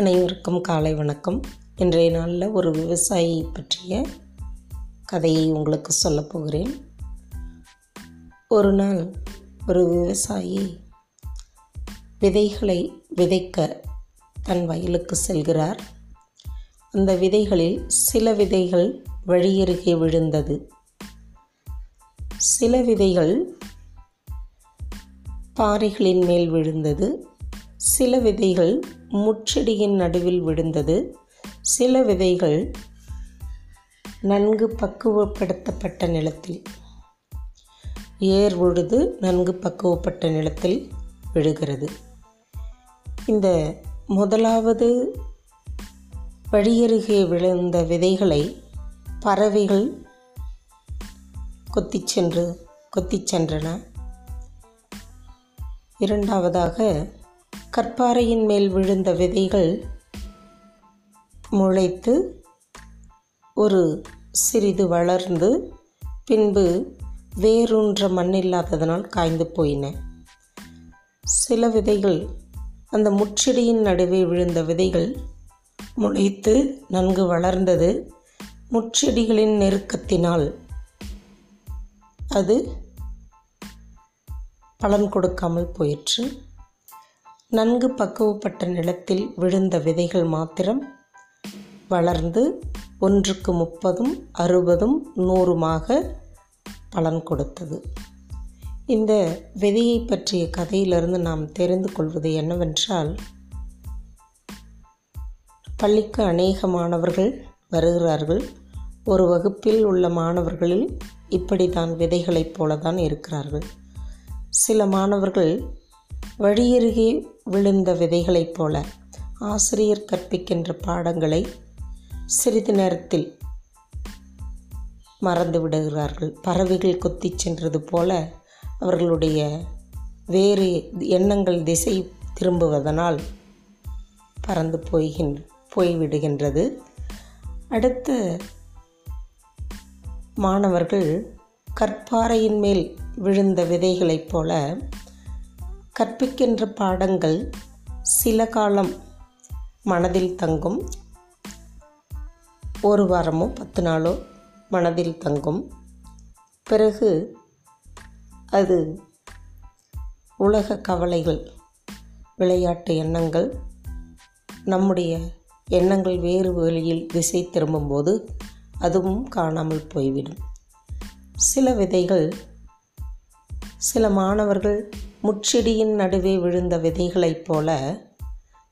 அனைவருக்கும் காலை வணக்கம். இன்றைய நாளில் ஒரு விவசாயி பற்றிய கதையை உங்களுக்கு சொல்லப் போகிறேன். ஒரு நாள் ஒரு விவசாயி விதைகளை விதைக்க தன் வயலுக்கு செல்கிறார். அந்த விதைகளில் சில விதைகள் வழியருகே விழுந்தது. சில விதைகள் பாறைகளின் மேல் விழுந்தது. சில விதைகள் முச்செடியின் நடுவில் விழுந்தது. சில விதைகள் நன்கு பக்குவப்படுத்தப்பட்ட நிலத்தில். ஏர் உழுது நன்கு பக்குவப்பட்ட நிலத்தில் விழுகிறது. இந்த முதலாவது வழியருகே விழுந்த விதைகளை பறவைகள் கொத்திச் சென்று கொத்திச் சென்றன. இரண்டாவதாக கற்பாறையின் மேல் விழுந்த விதைகள் முளைத்து ஒரு சிறிது வளர்ந்து பின்பு வேரூன்ற மண்ணில்லாததனால் காய்ந்து போயின. சில விதைகள் அந்த முச்செடியின் நடுவே விழுந்த விதைகள் முளைத்து நன்கு வளர்ந்தது. முச்செடிகளின் நெருக்கத்தினால் அது பலன் கொடுக்காமல் போயிற்று. நன்கு பக்குவப்பட்ட நிலத்தில் விழுந்த விதைகள் மாத்திரம் வளர்ந்து ஒன்றுக்கு முப்பதும் அறுபதும் நூறுமாக பலன் கொடுத்தது. இந்த விதையை பற்றிய கதையிலிருந்து நாம் தெரிந்து கொள்வது என்னவென்றால் பள்ளிக்கு அநேக மாணவர்கள் வருகிறார்கள். ஒரு வகுப்பில் உள்ள மாணவர்களில் இப்படி தான் விதைகளைப் போல தான் இருக்கிறார்கள். சில மாணவர்கள் வழியருகே விழுந்த விதைகளைப் போல ஆசிரியர் கற்பிக்கின்ற பாடங்களை சிறிது நேரத்தில் மறந்து விடுகிறார்கள். பறவைகள் கொத்தி சென்றது போல அவர்களுடைய வேறு எண்ணங்கள் திசை திரும்புவதனால் பறந்து போய்கின்ற போய்விடுகின்றது. அடுத்த மாணவர்கள் கற்பாறையின் மேல் விழுந்த விதைகளைப் போல கற்பிக்கின்ற பாடங்கள் சில காலம் மனதில் தங்கும். ஒரு வாரமோ பத்து நாளோ மனதில் தங்கும். பிறகு அது உலக கவலைகள் விளையாட்டு எண்ணங்கள் நம்முடைய எண்ணங்கள் வேறு வழியில் திசை திரும்பும்போது அதுவும் காணாமல் போய்விடும். சில விதைகள் சில மாணவர்கள் முச்செடியின் நடுவே விழுந்த விதைகளைப் போல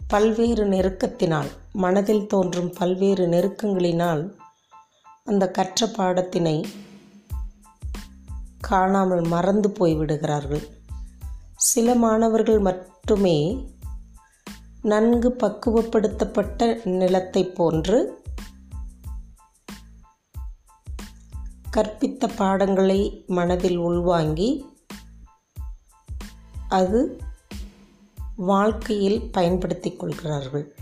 பல்வேறு நெருக்கத்தினால் மனதில் தோன்றும் பல்வேறு நெருக்கங்களினால் அந்த கற்ற பாடத்தினை காணாமல் மறந்து போய்விடுகிறார்கள். சில மாணவர்கள் மட்டுமே நன்கு பக்குவப்படுத்தப்பட்ட நிலத்தை போன்று கற்பித்த பாடங்களை மனதில் உள்வாங்கி அது வாழ்க்கையில் பயன்படுத்தி கொள்கிறார்கள்.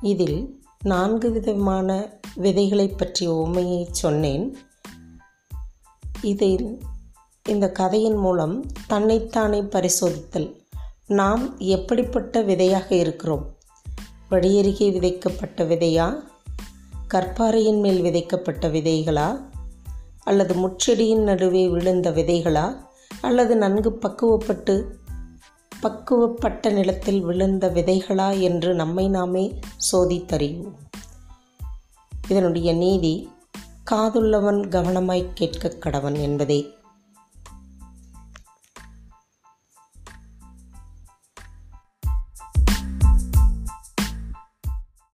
இதில் நான்கு விதமான விதைகளை பற்றிய உண்மையை சொன்னேன். இதில் இந்த கதையின் மூலம் தன்னைத்தானே பரிசோதித்தல். நாம் எப்படிப்பட்ட விதையாக இருக்கிறோம்? வழியருகே விதைக்கப்பட்ட விதையா? கற்பாறையின் மேல் விதைக்கப்பட்ட விதைகளா? அல்லது முச்செடியின் நடுவே விழுந்த விதைகளா? அல்லது நன்கு பக்குவப்பட்டு பக்குவப்பட்ட நிலத்தில் விழுந்த விதைகளா என்று நம்மை நாமே சோதித்தறிவோம். இதனுடைய நீதி காதுள்ளவன் கவனமாய் கேட்க கடவன் என்பதே.